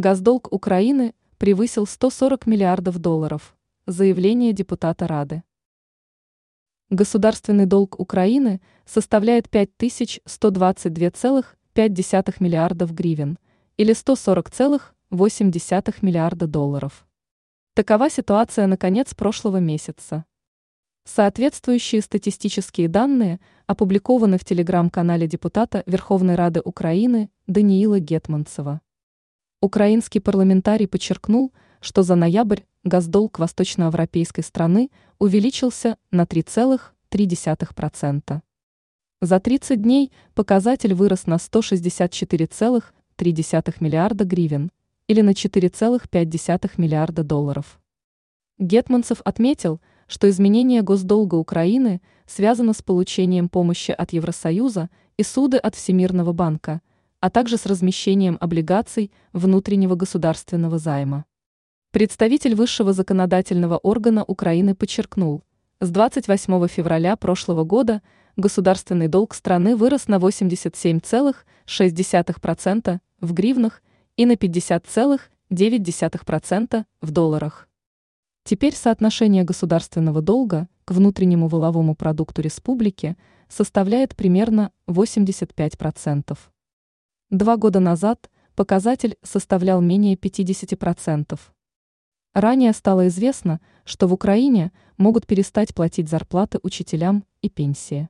Госдолг Украины превысил 140 миллиардов долларов. Заявление депутата Рады. Государственный долг Украины составляет 5122,5 миллиардов гривен или 140,8 миллиарда долларов. Такова ситуация на конец прошлого месяца. Соответствующие статистические данные опубликованы в телеграм-канале депутата Верховной Рады Украины Даниила Гетманцева. Украинский парламентарий подчеркнул, что за ноябрь госдолг восточноевропейской страны увеличился на 3,3%. За 30 дней показатель вырос на 164,3 миллиарда гривен или на 4,5 миллиарда долларов. Гетманцев отметил, что изменение госдолга Украины связано с получением помощи от Евросоюза и суды от Всемирного банка, а также с размещением облигаций внутреннего государственного займа. Представитель высшего законодательного органа Украины подчеркнул, с 28 февраля прошлого года государственный долг страны вырос на 87,6% в гривнах и на 50,9% в долларах. Теперь соотношение государственного долга к внутреннему воловому продукту республики составляет примерно 85%. Два года назад показатель составлял менее 50%. Ранее стало известно, что в Украине могут перестать платить зарплаты учителям и пенсии.